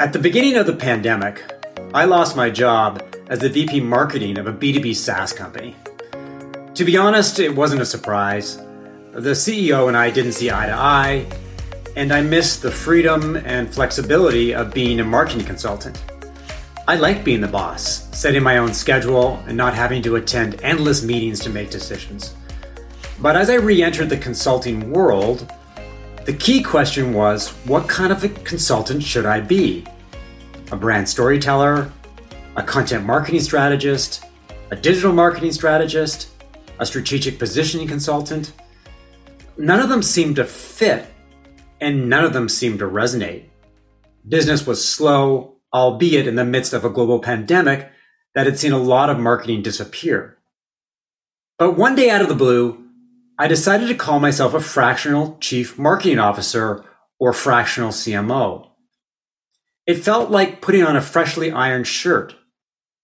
At the beginning of the pandemic, I lost my job as the VP marketing of a B2B SaaS company. To be honest, it wasn't a surprise. The CEO and I didn't see eye to eye, and I missed the freedom and flexibility of being a marketing consultant. I like being the boss, setting my own schedule, and not having to attend endless meetings to make decisions. But as I re entered the consulting world, the key question was what kind of a consultant should I be? A brand storyteller, a content marketing strategist, a digital marketing strategist, a strategic positioning consultant. None of them seemed to fit, and none of them seemed to resonate. Business was slow, albeit in the midst of a global pandemic that had seen a lot of marketing disappear. But one day out of the blue, I decided to call myself a fractional chief marketing officer or fractional CMO. It felt like putting on a freshly ironed shirt.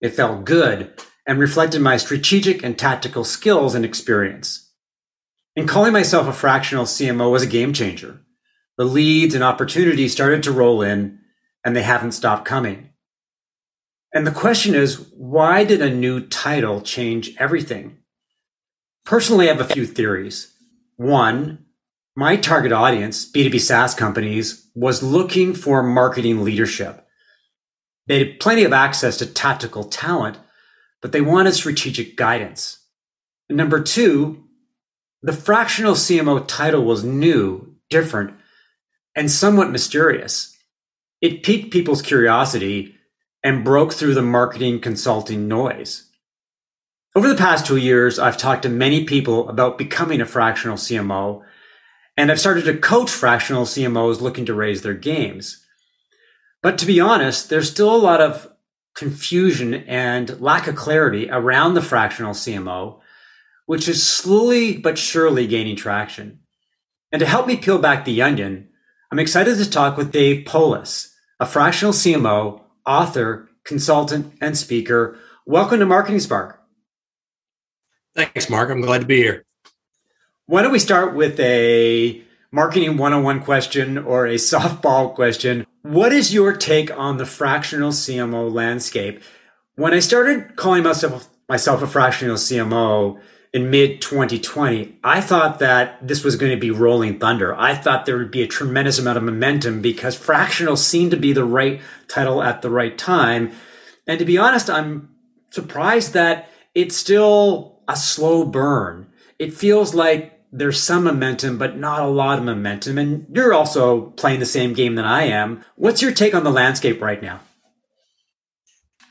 It felt good and reflected my strategic and tactical skills and experience. And calling myself a fractional CMO was a game changer. The leads and opportunities started to roll in and they haven't stopped coming. And the question is, why did a new title change everything? Personally, I have a few theories. One, my target audience, B2B SaaS companies, was looking for marketing leadership. They had plenty of access to tactical talent, but they wanted strategic guidance. And number two, the fractional CMO title was new, different, and somewhat mysterious. It piqued people's curiosity and broke through the marketing consulting noise. Over the past two years, I've talked to many people about becoming a fractional CMO, and I've started to coach fractional CMOs looking to raise their games. But to be honest, there's still a lot of confusion and lack of clarity around the fractional CMO, which is slowly but surely gaining traction. And to help me peel back the onion, I'm excited to talk with Dave Polis, a fractional CMO, author, consultant, and speaker. Welcome to Marketing Spark. Thanks, Mark. I'm glad to be here. Why don't we start with a marketing 101 question or a softball question? What is your take on the fractional CMO landscape? When I started calling myself myself a fractional CMO in mid 2020, I thought that this was going to be rolling thunder. I thought there would be a tremendous amount of momentum because fractional seemed to be the right title at the right time. And to be honest, I'm surprised that it's still a slow burn. It feels like there's some momentum, but not a lot of momentum. And you're also playing the same game that I am. What's your take on the landscape right now?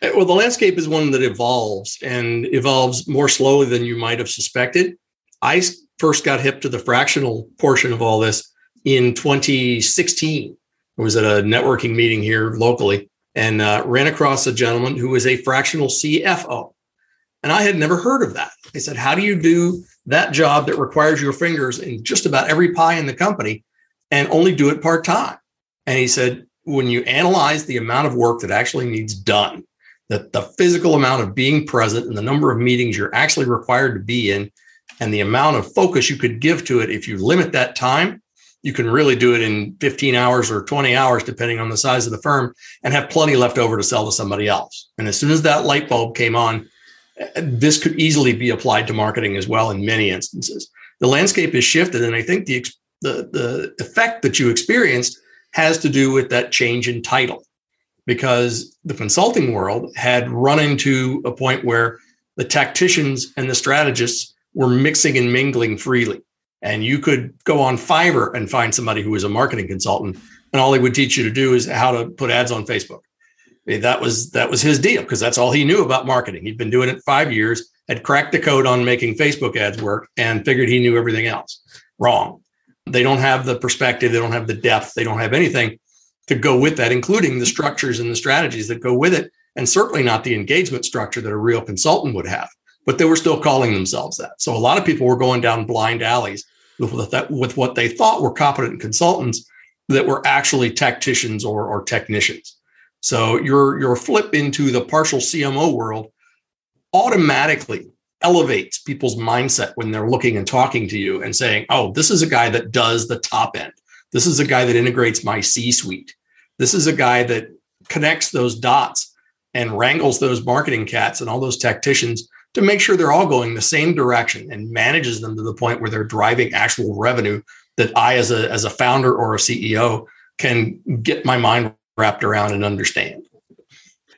Uh, well, the landscape is one that evolves and evolves more slowly than you might have suspected. I first got hip to the fractional portion of all this in 2016. I was at a networking meeting here locally and uh, ran across a gentleman who was a fractional CFO. And I had never heard of that. They said, How do you do that job that requires your fingers in just about every pie in the company and only do it part time? And he said, When you analyze the amount of work that actually needs done, that the physical amount of being present and the number of meetings you're actually required to be in, and the amount of focus you could give to it, if you limit that time, you can really do it in 15 hours or 20 hours, depending on the size of the firm, and have plenty left over to sell to somebody else. And as soon as that light bulb came on, this could easily be applied to marketing as well in many instances. The landscape has shifted, and I think the the the effect that you experienced has to do with that change in title, because the consulting world had run into a point where the tacticians and the strategists were mixing and mingling freely, and you could go on Fiverr and find somebody who was a marketing consultant, and all they would teach you to do is how to put ads on Facebook Eh, that was that was his deal because that's all he knew about marketing. He'd been doing it five years, had cracked the code on making Facebook ads work, and figured he knew everything else. Wrong. They don't have the perspective, they don't have the depth, they don't have anything to go with that, including the structures and the strategies that go with it, and certainly not the engagement structure that a real consultant would have. But they were still calling themselves that. So a lot of people were going down blind alleys with, that, with what they thought were competent consultants that were actually tacticians or, or technicians. So your your flip into the partial CMO world automatically elevates people's mindset when they're looking and talking to you and saying, "Oh, this is a guy that does the top end. This is a guy that integrates my C-suite. This is a guy that connects those dots and wrangles those marketing cats and all those tacticians to make sure they're all going the same direction and manages them to the point where they're driving actual revenue that I, as a, as a founder or a CEO, can get my mind wrapped around and understand.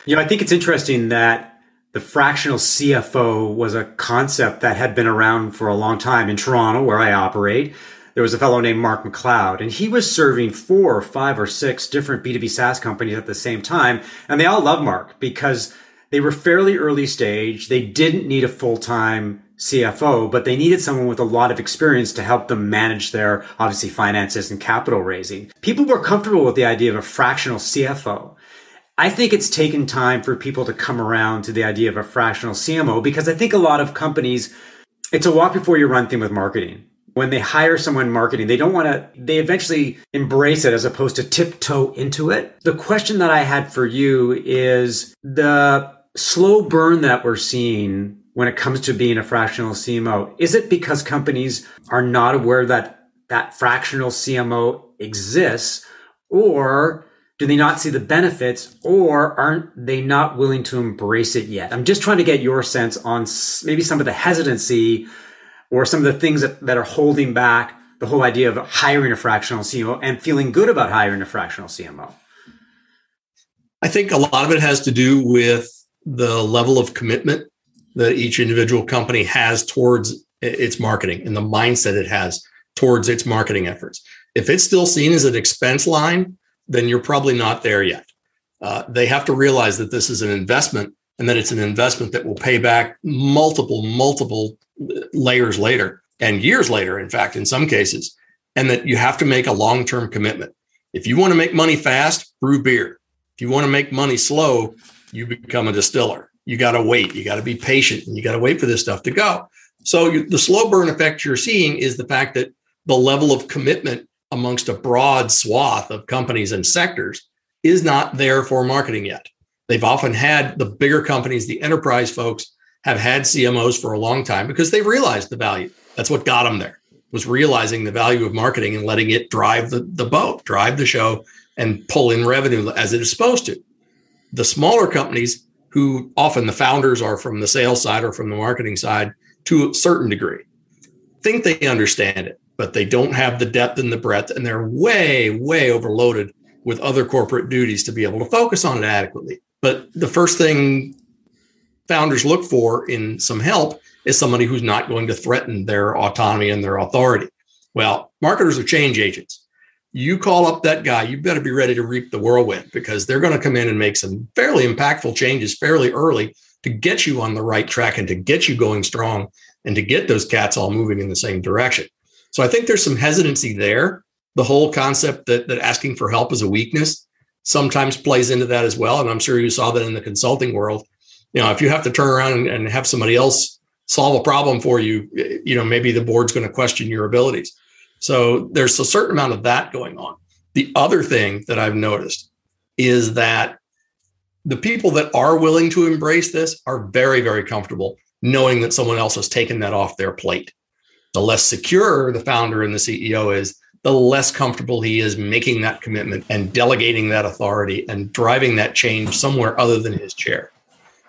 You know, I think it's interesting that the fractional CFO was a concept that had been around for a long time in Toronto, where I operate. There was a fellow named Mark MacLeod, and he was serving four or five or six different B2B SaaS companies at the same time. And they all loved Mark because they were fairly early stage. They didn't need a full time CFO, but they needed someone with a lot of experience to help them manage their obviously finances and capital raising. People were comfortable with the idea of a fractional CFO. I think it's taken time for people to come around to the idea of a fractional CMO because I think a lot of companies, it's a walk before you run thing with marketing. When they hire someone in marketing, they don't want to, they eventually embrace it as opposed to tiptoe into it. The question that I had for you is the slow burn that we're seeing when it comes to being a fractional CMO? Is it because companies are not aware that that fractional CMO exists or do they not see the benefits or aren't they not willing to embrace it yet? I'm just trying to get your sense on maybe some of the hesitancy or some of the things that, that are holding back the whole idea of hiring a fractional CMO and feeling good about hiring a fractional CMO. I think a lot of it has to do with the level of commitment that each individual company has towards its marketing and the mindset it has towards its marketing efforts. If it's still seen as an expense line, then you're probably not there yet. Uh, they have to realize that this is an investment and that it's an investment that will pay back multiple, multiple layers later and years later, in fact, in some cases, and that you have to make a long term commitment. If you want to make money fast, brew beer. If you want to make money slow, you become a distiller you got to wait. You got to be patient and you got to wait for this stuff to go. So you, the slow burn effect you're seeing is the fact that the level of commitment amongst a broad swath of companies and sectors is not there for marketing yet. They've often had the bigger companies, the enterprise folks have had CMOs for a long time because they've realized the value. That's what got them there was realizing the value of marketing and letting it drive the, the boat, drive the show and pull in revenue as it is supposed to. The smaller companies who often the founders are from the sales side or from the marketing side to a certain degree, think they understand it, but they don't have the depth and the breadth, and they're way, way overloaded with other corporate duties to be able to focus on it adequately. But the first thing founders look for in some help is somebody who's not going to threaten their autonomy and their authority. Well, marketers are change agents you call up that guy, you better be ready to reap the whirlwind because they're going to come in and make some fairly impactful changes fairly early to get you on the right track and to get you going strong and to get those cats all moving in the same direction. So I think there's some hesitancy there. The whole concept that, that asking for help is a weakness sometimes plays into that as well. And I'm sure you saw that in the consulting world. You know, if you have to turn around and, and have somebody else solve a problem for you, you know, maybe the board's going to question your abilities. So there's a certain amount of that going on. The other thing that I've noticed is that the people that are willing to embrace this are very, very comfortable knowing that someone else has taken that off their plate. The less secure the founder and the CEO is, the less comfortable he is making that commitment and delegating that authority and driving that change somewhere other than his chair.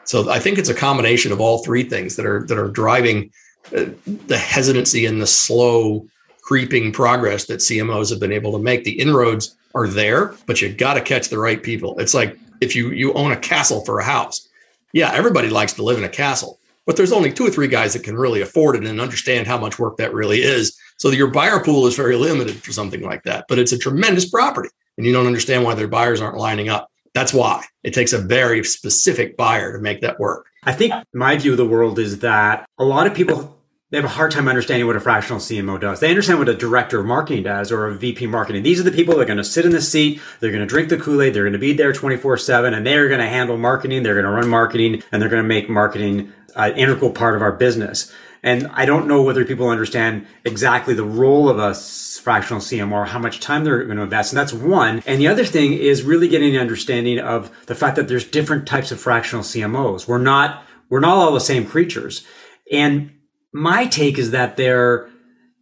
So I think it's a combination of all three things that are that are driving uh, the hesitancy and the slow creeping progress that CMOs have been able to make. The inroads are there, but you got to catch the right people. It's like if you you own a castle for a house. Yeah, everybody likes to live in a castle, but there's only two or three guys that can really afford it and understand how much work that really is. So your buyer pool is very limited for something like that, but it's a tremendous property and you don't understand why their buyers aren't lining up. That's why it takes a very specific buyer to make that work. I think my view of the world is that a lot of people they have a hard time understanding what a fractional CMO does. They understand what a director of marketing does or a VP marketing. These are the people that are going to sit in the seat. They're going to drink the Kool-Aid. They're going to be there 24 seven and they're going to handle marketing. They're going to run marketing and they're going to make marketing an integral part of our business. And I don't know whether people understand exactly the role of a fractional CMO or how much time they're going to invest. And that's one. And the other thing is really getting an understanding of the fact that there's different types of fractional CMOs. We're not, we're not all the same creatures. And my take is that there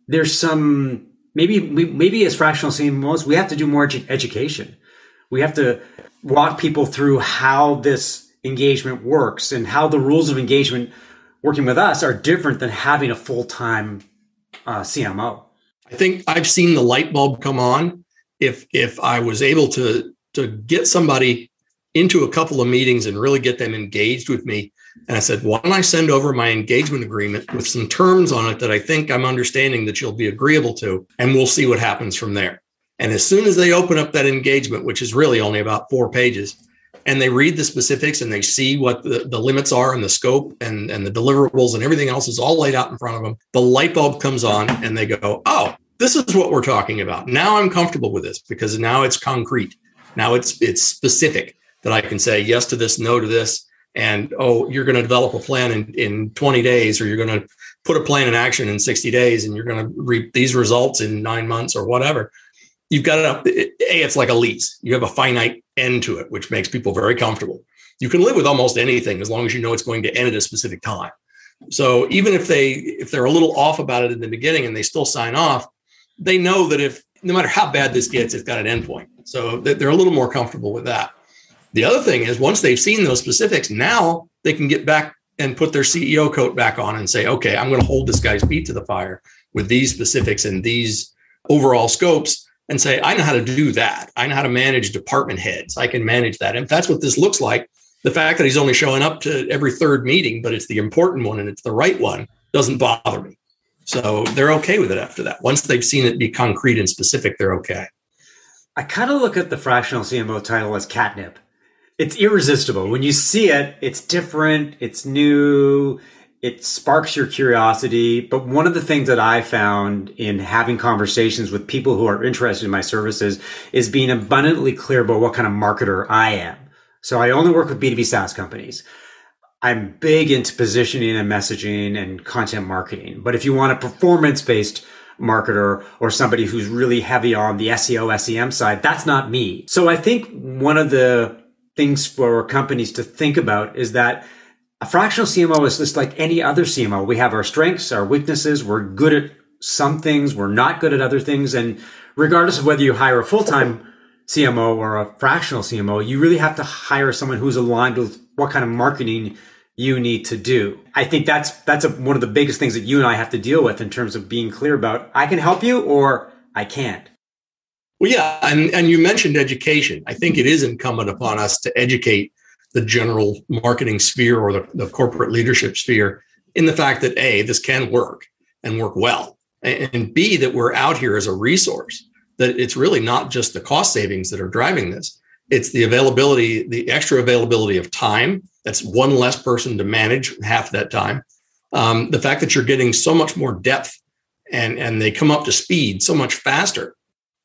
there's some maybe maybe as fractional CMOs we have to do more edu- education. We have to walk people through how this engagement works and how the rules of engagement working with us are different than having a full time uh, CMO. I think I've seen the light bulb come on. If if I was able to to get somebody into a couple of meetings and really get them engaged with me, and I said, why don't I send over my engagement agreement with some terms on it that I think I'm understanding that you'll be agreeable to, and we'll see what happens from there. And as soon as they open up that engagement, which is really only about four pages, and they read the specifics and they see what the, the limits are and the scope and, and the deliverables and everything else is all laid out in front of them, the light bulb comes on and they go, oh, this is what we're talking about. Now I'm comfortable with this because now it's concrete. Now it's it's specific that I can say yes to this, no to this, and oh, you're going to develop a plan in, in 20 days, or you're going to put a plan in action in 60 days, and you're going to reap these results in nine months or whatever. You've got it a it's like a lease. You have a finite end to it which makes people very comfortable. You can live with almost anything as long as you know it's going to end at a specific time. So even if they if they're a little off about it in the beginning and they still sign off they know that if no matter how bad this gets it's got an endpoint. So they're a little more comfortable with that the other thing is once they've seen those specifics now they can get back and put their ceo coat back on and say okay i'm going to hold this guy's feet to the fire with these specifics and these overall scopes and say, I know how to do that. I know how to manage department heads. I can manage that. And if that's what this looks like, the fact that he's only showing up to every third meeting, but it's the important one and it's the right one, doesn't bother me. So they're okay with it after that. Once they've seen it be concrete and specific, they're okay. I kind of look at the fractional CMO title as catnip. It's irresistible. When you see it, it's different, it's new, it sparks your curiosity. But one of the things that I found in having conversations with people who are interested in my services is being abundantly clear about what kind of marketer I am. So I only work with B2B SaaS companies. I'm big into positioning and messaging and content marketing. But if you want a performance based marketer or somebody who's really heavy on the SEO, SEM side, that's not me. So I think one of the things for companies to think about is that a fractional CMO is just like any other CMO. We have our strengths, our weaknesses. We're good at some things. We're not good at other things. And regardless of whether you hire a full-time CMO or a fractional CMO, you really have to hire someone who's aligned with what kind of marketing you need to do. I think that's that's a, one of the biggest things that you and I have to deal with in terms of being clear about I can help you or I can't. Well, yeah, and and you mentioned education. I think it is incumbent upon us to educate the general marketing sphere or the, the corporate leadership sphere in the fact that A, this can work and work well. And B, that we're out here as a resource, that it's really not just the cost savings that are driving this. It's the availability, the extra availability of time. That's one less person to manage half that time. Um, the fact that you're getting so much more depth and, and they come up to speed so much faster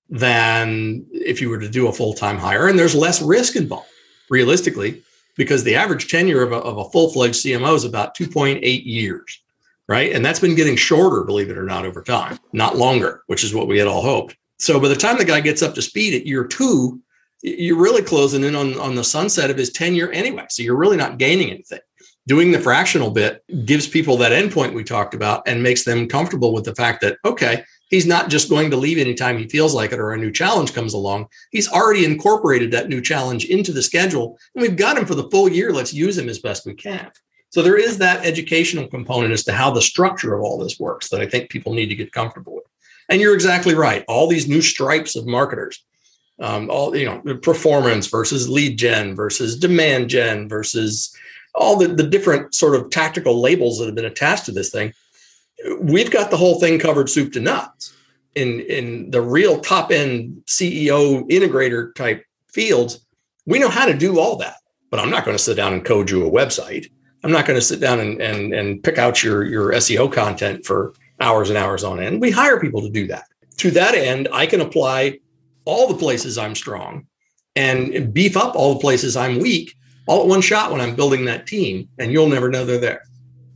than if you were to do a full time hire. And there's less risk involved. Realistically, because the average tenure of a, a full-fledged CMO is about 2.8 years, right? And that's been getting shorter, believe it or not, over time, not longer, which is what we had all hoped. So by the time the guy gets up to speed at year two, you're really closing in on, on the sunset of his tenure anyway. So you're really not gaining anything. Doing the fractional bit gives people that endpoint we talked about and makes them comfortable with the fact that, okay, he's not just going to leave anytime he feels like it or a new challenge comes along. He's already incorporated that new challenge into the schedule, and we've got him for the full year. Let's use him as best we can. So there is that educational component as to how the structure of all this works that I think people need to get comfortable with. And you're exactly right. All these new stripes of marketers, um, all you know, performance versus lead gen versus demand gen versus all the, the different sort of tactical labels that have been attached to this thing we've got the whole thing covered soup to nuts in in the real top end ceo integrator type fields. We know how to do all that but i'm not going to sit down and code you a website. I'm not going to sit down and, and and pick out your your seo content for hours and hours on end. We hire people to do that. To that end i can apply all the places i'm strong and beef up all the places i'm weak all at one shot when i'm building that team and you'll never know they're there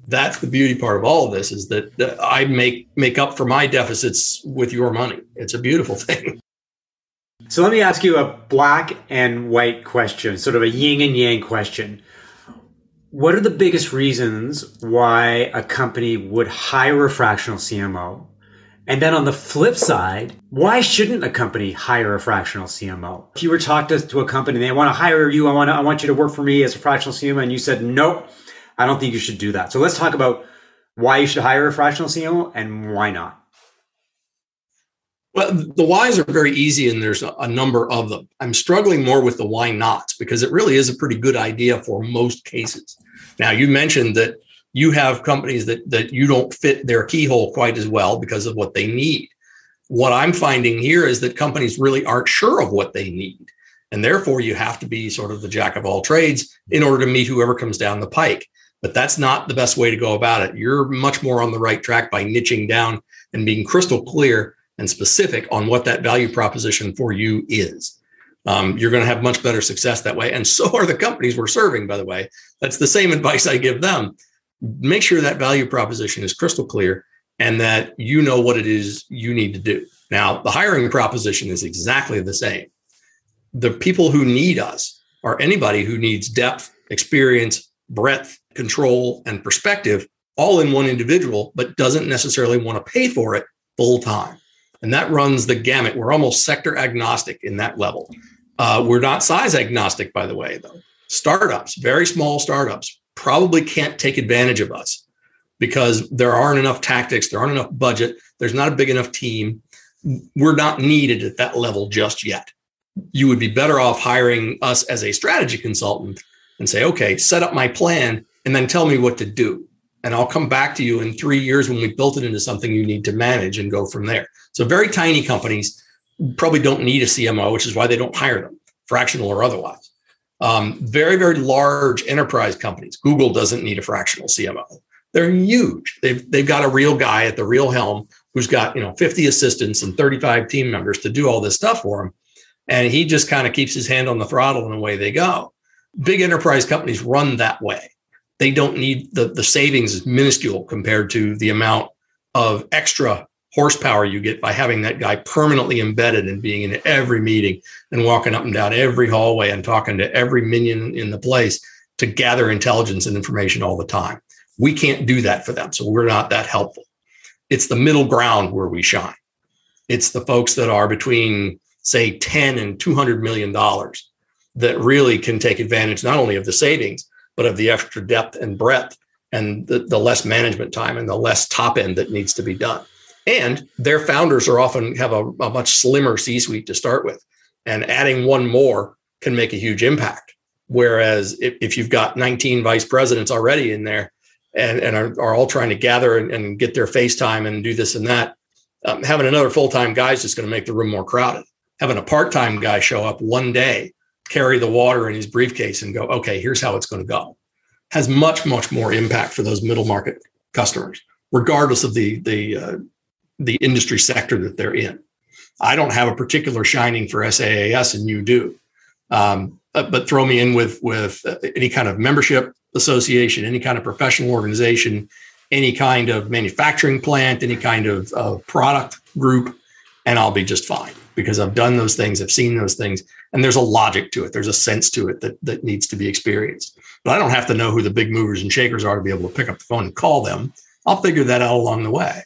that's the beauty part of all of this is that, that I make make up for my deficits with your money. It's a beautiful thing. So let me ask you a black and white question, sort of a yin and yang question. What are the biggest reasons why a company would hire a fractional CMO And then on the flip side, why shouldn't a company hire a fractional CMO? If you were talked to, to a company, and they want to hire you, I want to, I want you to work for me as a fractional CMO, and you said, nope, I don't think you should do that. So let's talk about why you should hire a fractional CEO and why not. Well, the whys are very easy, and there's a, number of them. I'm struggling more with the why nots because it really is a pretty good idea for most cases. Now, you mentioned that you have companies that that you don't fit their keyhole quite as well because of what they need. What I'm finding here is that companies really aren't sure of what they need, and therefore you have to be sort of the jack of all trades in order to meet whoever comes down the pike. But that's not the best way to go about it. You're much more on the right track by niching down and being crystal clear and specific on what that value proposition for you is. Um, you're going to have much better success that way. And so are the companies we're serving, by the way. That's the same advice I give them. Make sure that value proposition is crystal clear and that you know what it is you need to do. Now, the hiring proposition is exactly the same. The people who need us are anybody who needs depth, experience, breadth, control, and perspective all in one individual, but doesn't necessarily want to pay for it full time. And that runs the gamut. We're almost sector agnostic in that level. Uh, we're not size agnostic, by the way, though. Startups, very small startups, probably can't take advantage of us because there aren't enough tactics, there aren't enough budget, there's not a big enough team. We're not needed at that level just yet. You would be better off hiring us as a strategy consultant and say, okay, set up my plan and then tell me what to do and I'll come back to you in three years when we've built it into something you need to manage and go from there. So very tiny companies probably don't need a CMO, which is why they don't hire them, fractional or otherwise. Um, very, very large enterprise companies. Google doesn't need a fractional CMO. They're huge. They've, they've got a real guy at the real helm who's got, you know, 50 assistants and 35 team members to do all this stuff for him. And he just kind of keeps his hand on the throttle and away they go. Big enterprise companies run that way they don't need the, the savings is minuscule compared to the amount of extra horsepower you get by having that guy permanently embedded and being in every meeting and walking up and down every hallway and talking to every minion in the place to gather intelligence and information all the time. We can't do that for them. So we're not that helpful. It's the middle ground where we shine. It's the folks that are between, say, 10 and 200 million dollars that really can take advantage not only of the savings, but of the extra depth and breadth and the, the less management time and the less top end that needs to be done. And their founders are often have a, a much slimmer C suite to start with. And adding one more can make a huge impact. Whereas if, if you've got 19 vice presidents already in there and, and are, are all trying to gather and, and get their FaceTime and do this and that, um, having another full time guy is just going to make the room more crowded. Having a part time guy show up one day carry the water in his briefcase and go, okay, here's how it's going to go, has much, much more impact for those middle market customers, regardless of the the uh, the industry sector that they're in. I don't have a particular shining for SaaS, and you do. Um, but throw me in with with uh, any kind of membership association, any kind of professional organization, any kind of manufacturing plant, any kind of, of product group, and I'll be just fine because I've done those things, I've seen those things, and there's a logic to it. There's a sense to it that that needs to be experienced. But I don't have to know who the big movers and shakers are to be able to pick up the phone and call them. I'll figure that out along the way.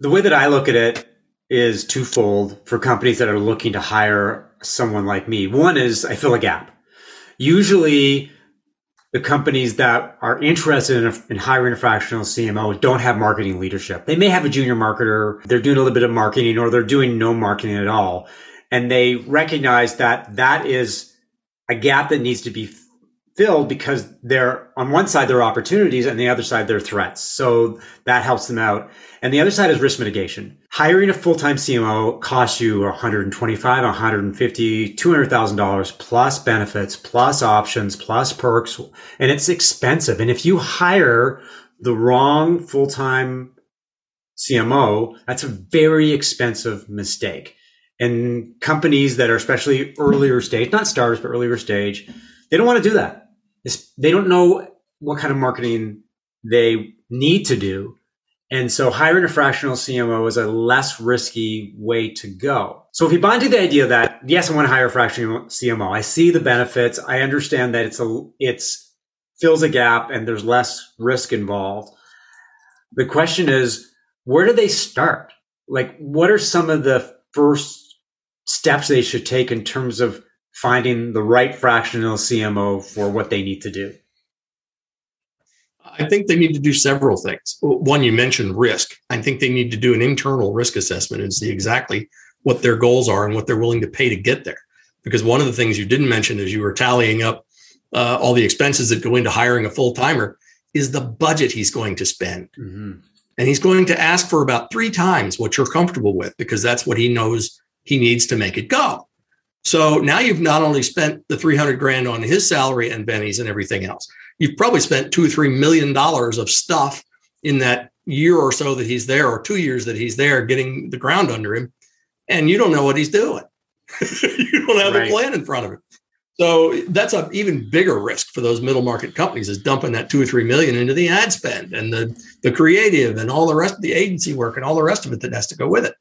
The way that I look at it is twofold for companies that are looking to hire someone like me. One is I fill a gap. Usually the companies that are interested in, in, hiring a fractional CMO don't have marketing leadership. They may have a junior marketer. They're doing a little bit of marketing or they're doing no marketing at all. And they recognize that that is a gap that needs to be filled because they're on one side there are opportunities and the other side there are threats. So that helps them out. And the other side is risk mitigation. Hiring a full-time CMO costs you 125, 150, $200,000 plus benefits, plus options, plus perks, and it's expensive. And if you hire the wrong full-time CMO, that's a very expensive mistake. And companies that are especially earlier stage, not startups, but earlier stage, they don't want to do that. They don't know what kind of marketing they need to do. And so hiring a fractional CMO is a less risky way to go. So if you buy into the idea that, yes, I want to hire a fractional CMO, I see the benefits. I understand that it's a, it's fills a gap and there's less risk involved. The question is, where do they start? like what are some of the first steps they should take in terms of finding the right fractional CMO for what they need to do? I think they need to do several things. One, you mentioned risk. I think they need to do an internal risk assessment and see exactly what their goals are and what they're willing to pay to get there. Because one of the things you didn't mention is you were tallying up uh, all the expenses that go into hiring a full timer is the budget he's going to spend. Mm-hmm. And he's going to ask for about three times what you're comfortable with because that's what he knows he needs to make it go. So now you've not only spent the 300 grand on his salary and Benny's and everything else, you've probably spent two or three million dollars of stuff in that year or so that he's there or two years that he's there getting the ground under him and you don't know what he's doing. You don't have right. a plan in front of him. So that's an even bigger risk for those middle market companies is dumping that two or three million into the ad spend and the, the creative and all the rest of the agency work and all the rest of it that has to go with it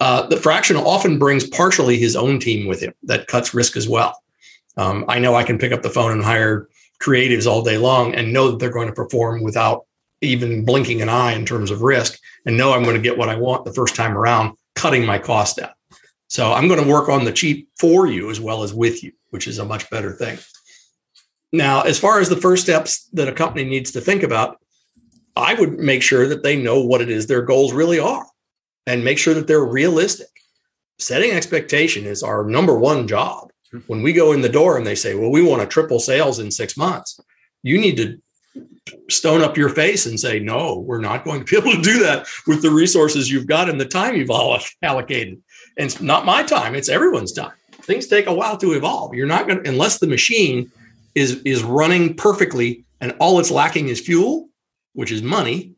uh, the fractional often brings partially his own team with him that cuts risk as well um, i know i can pick up the phone and hire creatives all day long and know that they're going to perform without even blinking an eye in terms of risk and know I'm going to get what I want the first time around, cutting my cost down. So I'm going to work on the cheap for you as well as with you, which is a much better thing. Now, as far as the first steps that a company needs to think about, I would make sure that they know what it is their goals really are and make sure that they're realistic. Setting expectation is our number one job hmm. when we go in the door and they say, well, we want to triple sales in six months, you need to stone up your face and say, no, we're not going to be able to do that with the resources you've got and the time you've all allocated. And it's not my time, it's everyone's time. Things take a while to evolve. You're not going to, unless the machine is, is running perfectly and all it's lacking is fuel, which is money,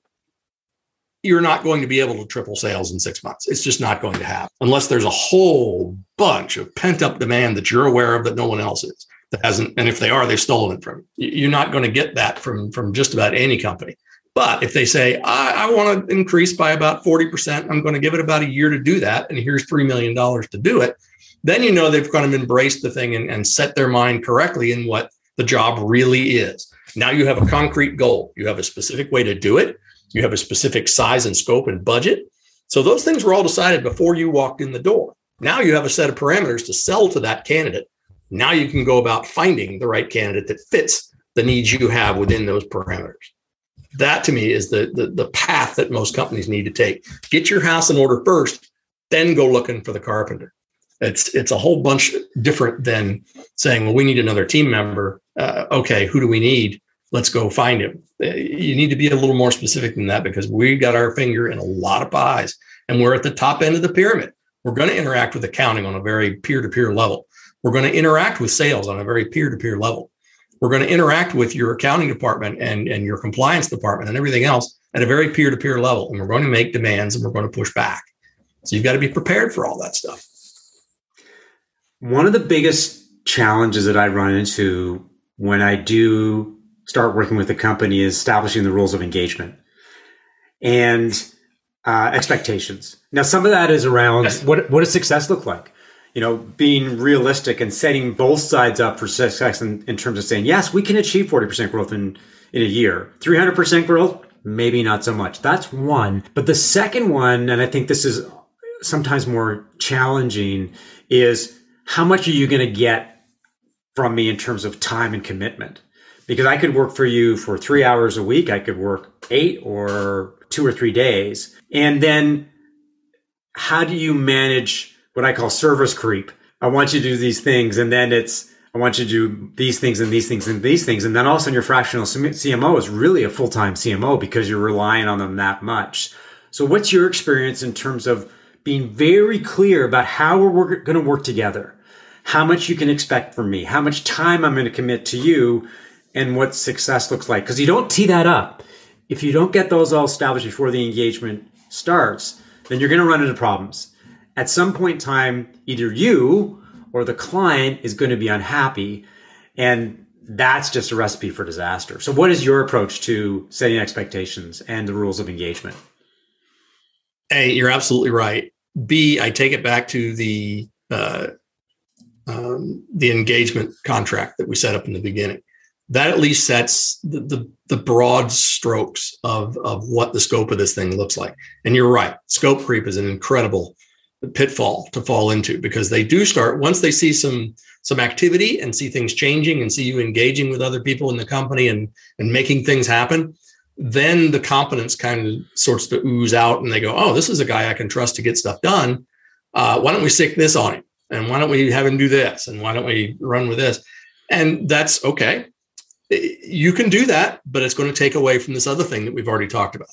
you're not going to be able to triple sales in six months. It's just not going to happen unless there's a whole bunch of pent up demand that you're aware of that no one else is that hasn't. And if they are, they've stolen it from you. You're not going to get that from from just about any company. But if they say, I, I want to increase by about 40%, I'm going to give it about a year to do that. And here's $3 million to do it. Then you know they've kind of embraced the thing and, and set their mind correctly in what the job really is. Now you have a concrete goal. You have a specific way to do it you have a specific size and scope and budget. So those things were all decided before you walked in the door. Now you have a set of parameters to sell to that candidate. Now you can go about finding the right candidate that fits the needs you have within those parameters. That to me is the, the, the path that most companies need to take. Get your house in order first, then go looking for the carpenter. It's it's a whole bunch different than saying, well, we need another team member. Uh, okay, who do we need? Let's go find him. Uh, you need to be a little more specific than that because we got our finger in a lot of pies and we're at the top end of the pyramid. We're going to interact with accounting on a very peer to peer level. We're going to interact with sales on a very peer to peer level. We're going to interact with your accounting department and, and your compliance department and everything else at a very peer to peer level. And we're going to make demands and we're going to push back. So you've got to be prepared for all that stuff. One of the biggest challenges that I run into when I do start working with the company is establishing the rules of engagement and uh, expectations. Now, some of that is around yes. what what does success look like? You know, being realistic and setting both sides up for success in, in terms of saying, yes, we can achieve 40% growth in, in a year. 300% growth, maybe not so much. That's one. But the second one, and I think this is sometimes more challenging, is how much are you going to get from me in terms of time and commitment? Because I could work for you for three hours a week. I could work eight or two or three days. And then how do you manage what I call service creep? I want you to do these things. And then it's, I want you to do these things and these things and these things. And then all of a sudden your fractional CMO is really a full-time CMO because you're relying on them that much. So what's your experience in terms of being very clear about how we're going to work together? How much you can expect from me? How much time I'm going to commit to you? And what success looks like. Because you don't tee that up. If you don't get those all established before the engagement starts, then you're going to run into problems. At some point in time, either you or the client is going to be unhappy. And that's just a recipe for disaster. So, what is your approach to setting expectations and the rules of engagement? A, you're absolutely right. B, I take it back to the uh, um, the engagement contract that we set up in the beginning that at least sets the, the, the, broad strokes of, of what the scope of this thing looks like. And you're right, scope creep is an incredible pitfall to fall into because they do start once they see some some activity and see things changing and see you engaging with other people in the company and and making things happen then the competence kind of sorts to ooze out and they go oh this is a guy i can trust to get stuff done. Uh, why don't we stick this on him? And why don't we have him do this? And why don't we run with this? And that's okay you can do that but it's going to take away from this other thing that we've already talked about.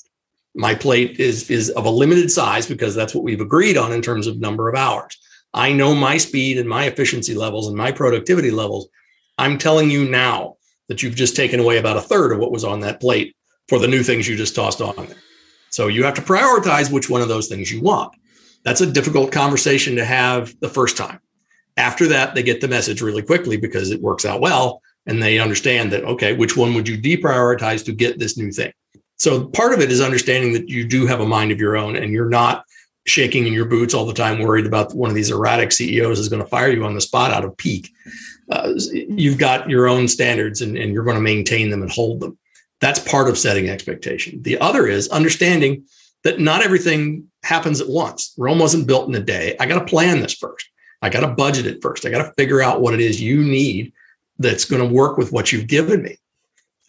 My plate is is of a limited size because that's what we've agreed on in terms of number of hours. I know my speed and my efficiency levels and my productivity levels. I'm telling you now that you've just taken away about a third of what was on that plate for the new things you just tossed on there. So you have to prioritize which one of those things you want. That's a difficult conversation to have the first time. After that they get the message really quickly because it works out well and they understand that okay which one would you deprioritize to get this new thing so part of it is understanding that you do have a mind of your own and you're not shaking in your boots all the time, worried about one of these erratic CEOs is going to fire you on the spot out of pique. Uh, you've got your own standards and, and you're going to maintain them and hold them. That's part of setting expectation. The other is understanding that not everything happens at once. Rome wasn't built in a day. I got to plan this first. I got to budget it first. I got to figure out what it is you need that's going to work with what you've given me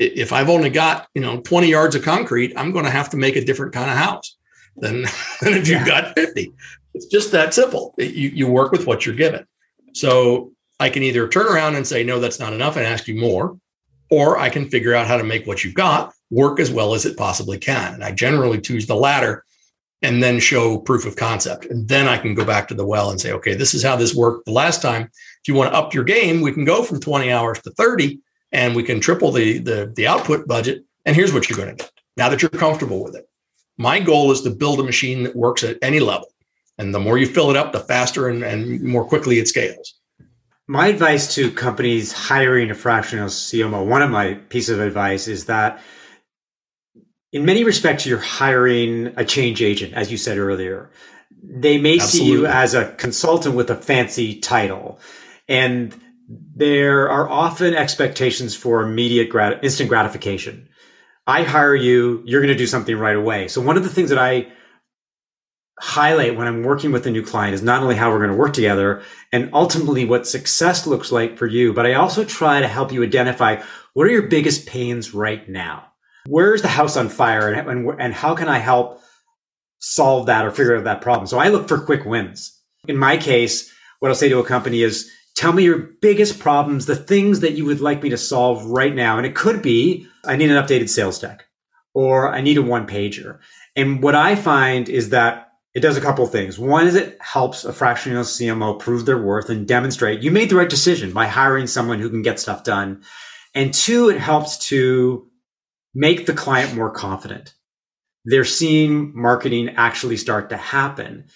if I've only got, you know, 20 yards of concrete, I'm going to have to make a different kind of house than, than if you've got 50. It's just that simple. You, you work with what you're given. So I can either turn around and say, no, that's not enough and ask you more, or I can figure out how to make what you've got work as well as it possibly can. And I generally choose the latter and then show proof of concept. And then I can go back to the well and say, okay, this is how this worked the last time. If you want to up your game, we can go from 20 hours to 30 and we can triple the, the, the output budget. And here's what you're going to get now that you're comfortable with it. My goal is to build a machine that works at any level. And the more you fill it up, the faster and, and more quickly it scales. My advice to companies hiring a fractional CMO, one of my pieces of advice is that in many respects, you're hiring a change agent, as you said earlier. They may Absolutely. see you as a consultant with a fancy title. And there are often expectations for immediate grat- instant gratification. I hire you, you're going to do something right away. So one of the things that I highlight when I'm working with a new client is not only how we're going to work together and ultimately what success looks like for you, but I also try to help you identify what are your biggest pains right now? Where's the house on fire and, and, and how can I help solve that or figure out that problem? So I look for quick wins. In my case, what I'll say to a company is, Tell me your biggest problems, the things that you would like me to solve right now. And it could be, I need an updated sales deck or I need a one pager. And what I find is that it does a couple of things. One is it helps a fractional CMO prove their worth and demonstrate you made the right decision by hiring someone who can get stuff done. And two, it helps to make the client more confident. They're seeing marketing actually start to happen.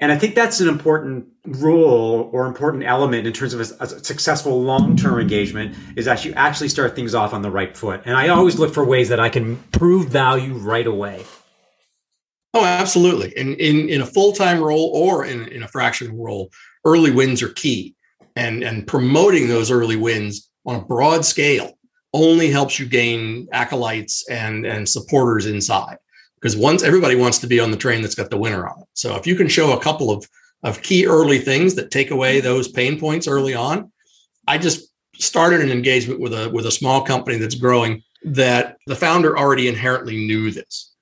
And I think that's an important rule or important element in terms of a, a successful long-term engagement is that you actually start things off on the right foot. And I always look for ways that I can prove value right away. Oh, absolutely. And in, in a full-time role or in, in a fractional role, early wins are key. And, and promoting those early wins on a broad scale only helps you gain acolytes and, and supporters inside because once everybody wants to be on the train that's got the winner on it. So if you can show a couple of of key early things that take away those pain points early on, I just started an engagement with a with a small company that's growing that the founder already inherently knew this.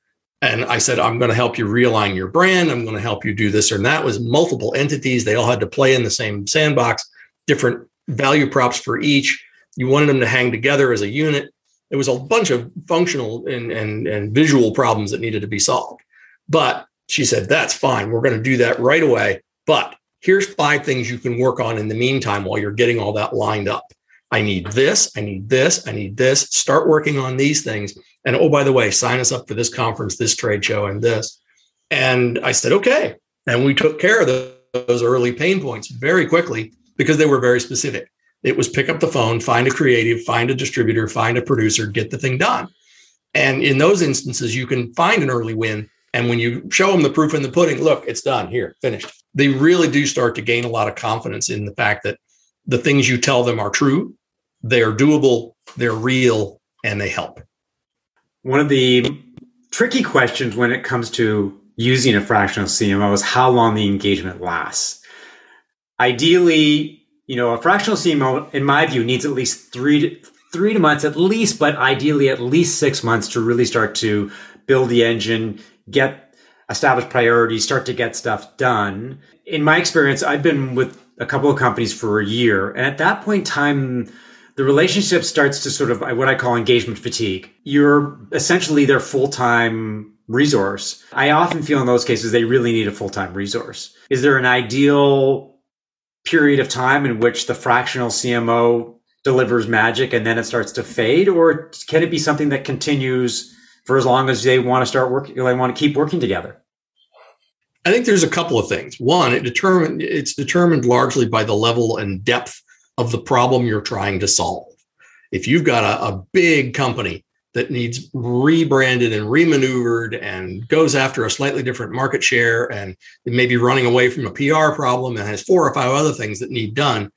And I said, I'm going to help you realign your brand. I'm going to help you do this or that was multiple entities. They all had to play in the same sandbox, different value props for each. You wanted them to hang together as a unit it was a bunch of functional and, and, and visual problems that needed to be solved. But she said, that's fine. We're going to do that right away. But here's five things you can work on in the meantime while you're getting all that lined up. I need this, I need this, I need this. Start working on these things. And oh, by the way, sign us up for this conference, this trade show, and this. And I said, okay. And we took care of those early pain points very quickly because they were very specific. It was pick up the phone, find a creative, find a distributor, find a producer, get the thing done. And in those instances, you can find an early win. And when you show them the proof in the pudding, look, it's done here, finished. They really do start to gain a lot of confidence in the fact that the things you tell them are true They're doable, they're real, and they help. One of the tricky questions when it comes to using a fractional CMO is how long the engagement lasts. Ideally, you know, a fractional CMO, in my view, needs at least three to three to months at least, but ideally at least six months to really start to build the engine, get established priorities, start to get stuff done. In my experience, I've been with a couple of companies for a year, and at that point in time, the relationship starts to sort of uh, what I call engagement fatigue. You're essentially their full time resource. I often feel in those cases they really need a full time resource. Is there an ideal period of time in which the fractional CMO delivers magic and then it starts to fade? Or can it be something that continues for as long as they want to start working, they want to keep working together? I think there's a couple of things. One, it determined it's determined largely by the level and depth of the problem you're trying to solve. If you've got a, a big company that needs rebranded and remaneuvered and goes after a slightly different market share and maybe running away from a PR problem and has four or five other things that need done,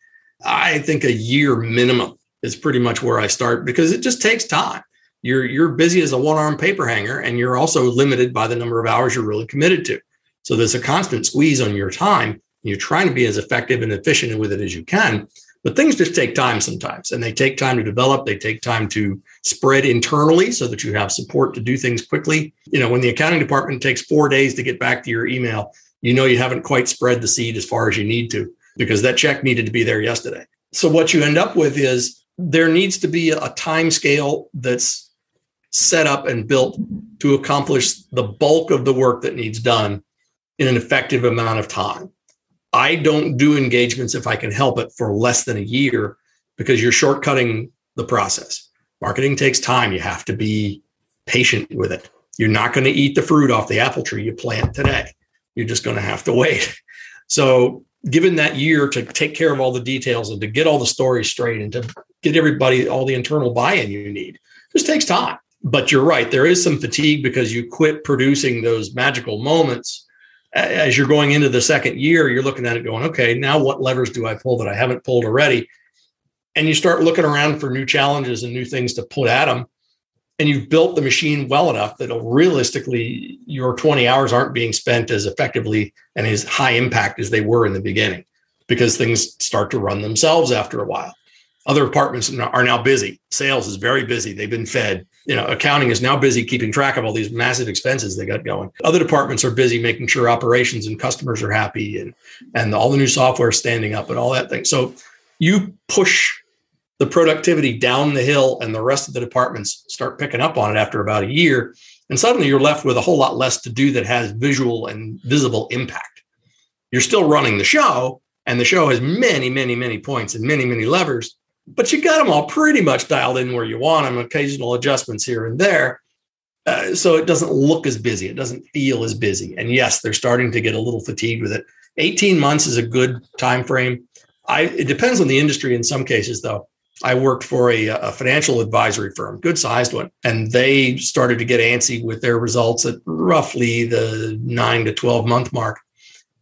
I think a year minimum is pretty much where I start because it just takes time. You're you're busy as a one-arm paper hanger and you're also limited by the number of hours you're really committed to. So there's a constant squeeze on your time. You're trying to be as effective and efficient with it as you can. But things just take time sometimes, and they take time to develop. They take time to spread internally so that you have support to do things quickly. You know, when the accounting department takes four days to get back to your email, you know you haven't quite spread the seed as far as you need to because that check needed to be there yesterday. So what you end up with is there needs to be a time scale that's set up and built to accomplish the bulk of the work that needs done in an effective amount of time. I don't do engagements if I can help it for less than a year because you're shortcutting the process. Marketing takes time. You have to be patient with it. You're not going to eat the fruit off the apple tree you plant today. You're just going to have to wait. So, given that year to take care of all the details and to get all the stories straight and to get everybody all the internal buy-in you need, just takes time. But you're right, there is some fatigue because you quit producing those magical moments as you're going into the second year, you're looking at it going, okay, now what levers do I pull that I haven't pulled already? And you start looking around for new challenges and new things to put at them. And you've built the machine well enough that realistically, your 20 hours aren't being spent as effectively and as high impact as they were in the beginning because things start to run themselves after a while. Other departments are now busy. Sales is very busy. They've been fed. You know, accounting is now busy keeping track of all these massive expenses they got going. Other departments are busy making sure operations and customers are happy and and all the new software standing up and all that thing. So you push the productivity down the hill and the rest of the departments start picking up on it after about a year and suddenly you're left with a whole lot less to do that has visual and visible impact. You're still running the show and the show has many many many points and many many levers but you got them all pretty much dialed in where you want them, occasional adjustments here and there. Uh, so it doesn't look as busy. It doesn't feel as busy. And yes, they're starting to get a little fatigued with it. 18 months is a good time frame. I, it depends on the industry in some cases, though. I worked for a, a financial advisory firm, good sized one, and they started to get antsy with their results at roughly the nine to 12 month mark.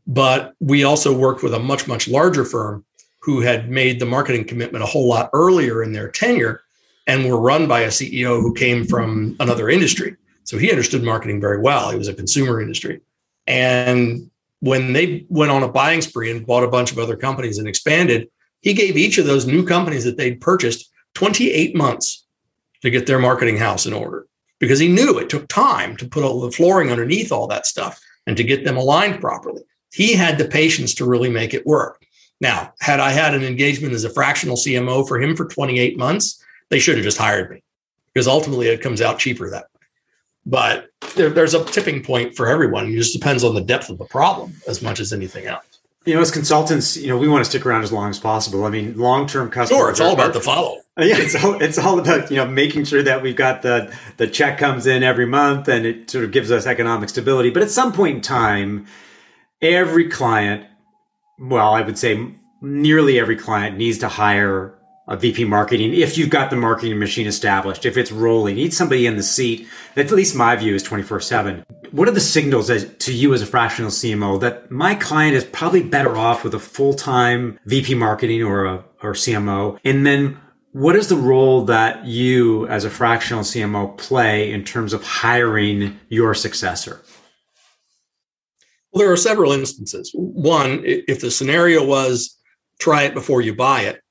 But we also worked with a much, much larger firm who had made the marketing commitment a whole lot earlier in their tenure and were run by a CEO who came from another industry. So he understood marketing very well. He was a consumer industry. And when they went on a buying spree and bought a bunch of other companies and expanded, he gave each of those new companies that they'd purchased 28 months to get their marketing house in order because he knew it took time to put all the flooring underneath all that stuff and to get them aligned properly. He had the patience to really make it work. Now, had I had an engagement as a fractional CMO for him for 28 months, they should have just hired me because ultimately it comes out cheaper that way. But there, there's a tipping point for everyone. It just depends on the depth of the problem as much as anything else. You know, as consultants, you know, we want to stick around as long as possible. I mean, long-term customers. Sure, it's all about the follow. Yeah, it's all, it's all about you know making sure that we've got the the check comes in every month and it sort of gives us economic stability. But at some point in time, every client well, I would say nearly every client needs to hire a VP marketing if you've got the marketing machine established, if it's rolling, need somebody in the seat. That's at least my view is 24 7. What are the signals as, to you as a fractional CMO that my client is probably better off with a full time VP marketing or a or CMO? And then What is the role that you as a fractional CMO play in terms of hiring your successor? Well, there are several instances. One, if the scenario was try it before you buy it,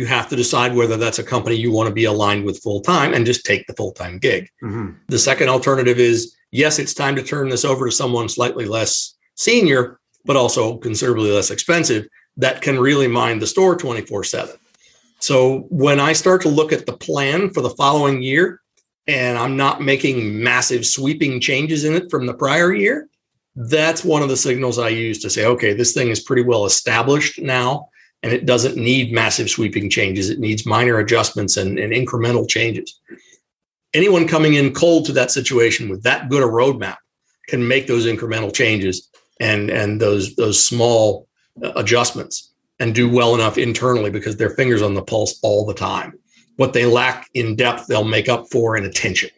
you have to decide whether that's a company you want to be aligned with full time and just take the full time gig. Mm-hmm. The second alternative is yes, it's time to turn this over to someone slightly less senior, but also considerably less expensive that can really mind the store 24 7. So when I start to look at the plan for the following year, and I'm not making massive sweeping changes in it from the prior year, that's one of the signals I use to say, okay, this thing is pretty well established now, and it doesn't need massive sweeping changes. It needs minor adjustments and, and incremental changes. Anyone coming in cold to that situation with that good a roadmap can make those incremental changes and, and those, those small uh, adjustments and do well enough internally because their fingers on the pulse all the time. What they lack in depth, they'll make up for in attention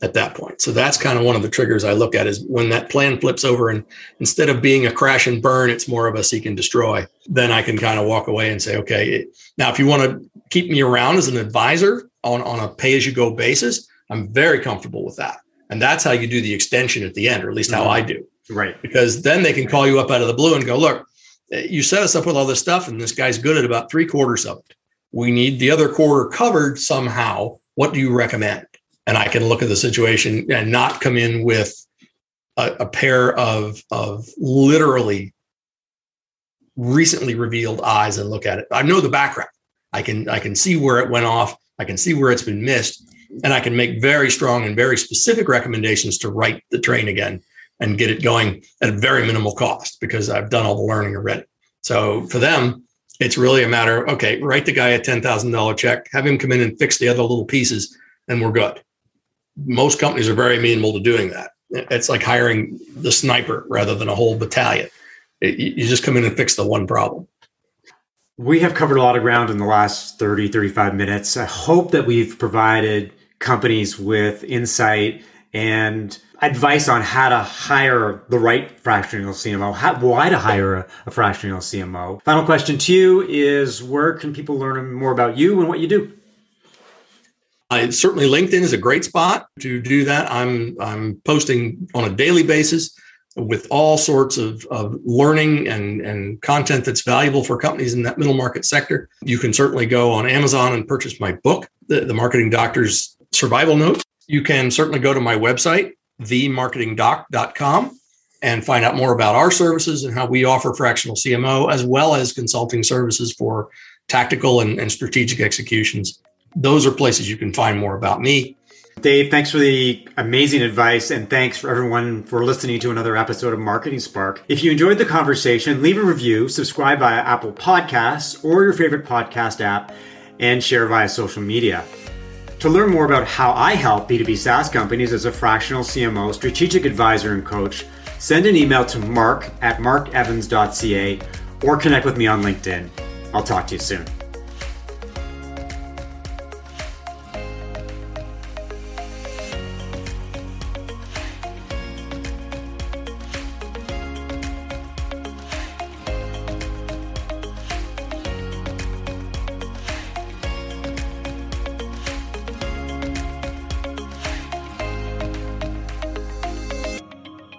at that point. So that's kind of one of the triggers I look at is when that plan flips over and instead of being a crash and burn, it's more of a seek and destroy. Then I can kind of walk away and say, okay, now if you want to keep me around as an advisor on, on a pay as you go basis, I'm very comfortable with that. And that's how you do the extension at the end, or at least how mm-hmm. I do. Right. Because then they can call you up out of the blue and go, look, you set us up with all this stuff, and this guy's good at about three quarters of it. We need the other quarter covered somehow. What do you recommend? And I can look at the situation and not come in with a, a pair of, of literally recently revealed eyes and look at it. I know the background. I can I can see where it went off. I can see where it's been missed, and I can make very strong and very specific recommendations to right the train again and get it going at a very minimal cost because I've done all the learning already. So for them, it's really a matter of, okay, write the guy a $10,000 check, have him come in and fix the other little pieces, and we're good. Most companies are very amenable to doing that. It's like hiring the sniper rather than a whole battalion. It, you just come in and fix the one problem. We have covered a lot of ground in the last 30, 35 minutes. I hope that we've provided companies with insight and advice on how to hire the right fractional CMO, how, why to hire a, a, fractional CMO. Final question to you is where can people learn more about you and what you do? Uh, I, certainly LinkedIn is a great spot to do that. I'm I'm posting on a daily basis with all sorts of, of learning and, and content that's valuable for companies in that middle market sector. You can certainly go on Amazon and purchase my book, The, the Marketing Doctor's Survival Note. You can certainly go to my website, themarketingdoc.com and find out more about our services and how we offer fractional CMO, as well as consulting services for tactical and, and strategic executions. Those are places you can find more about me. Dave, thanks for the amazing advice and thanks for everyone for listening to another episode of Marketing Spark. If you enjoyed the conversation, leave a review, subscribe via Apple Podcasts or your favorite podcast app, and share via social media. To learn more about how I help B2B SaaS companies as a fractional CMO, strategic advisor, and coach, send an email to mark at markevans.ca or connect with me on LinkedIn. I'll talk to you soon.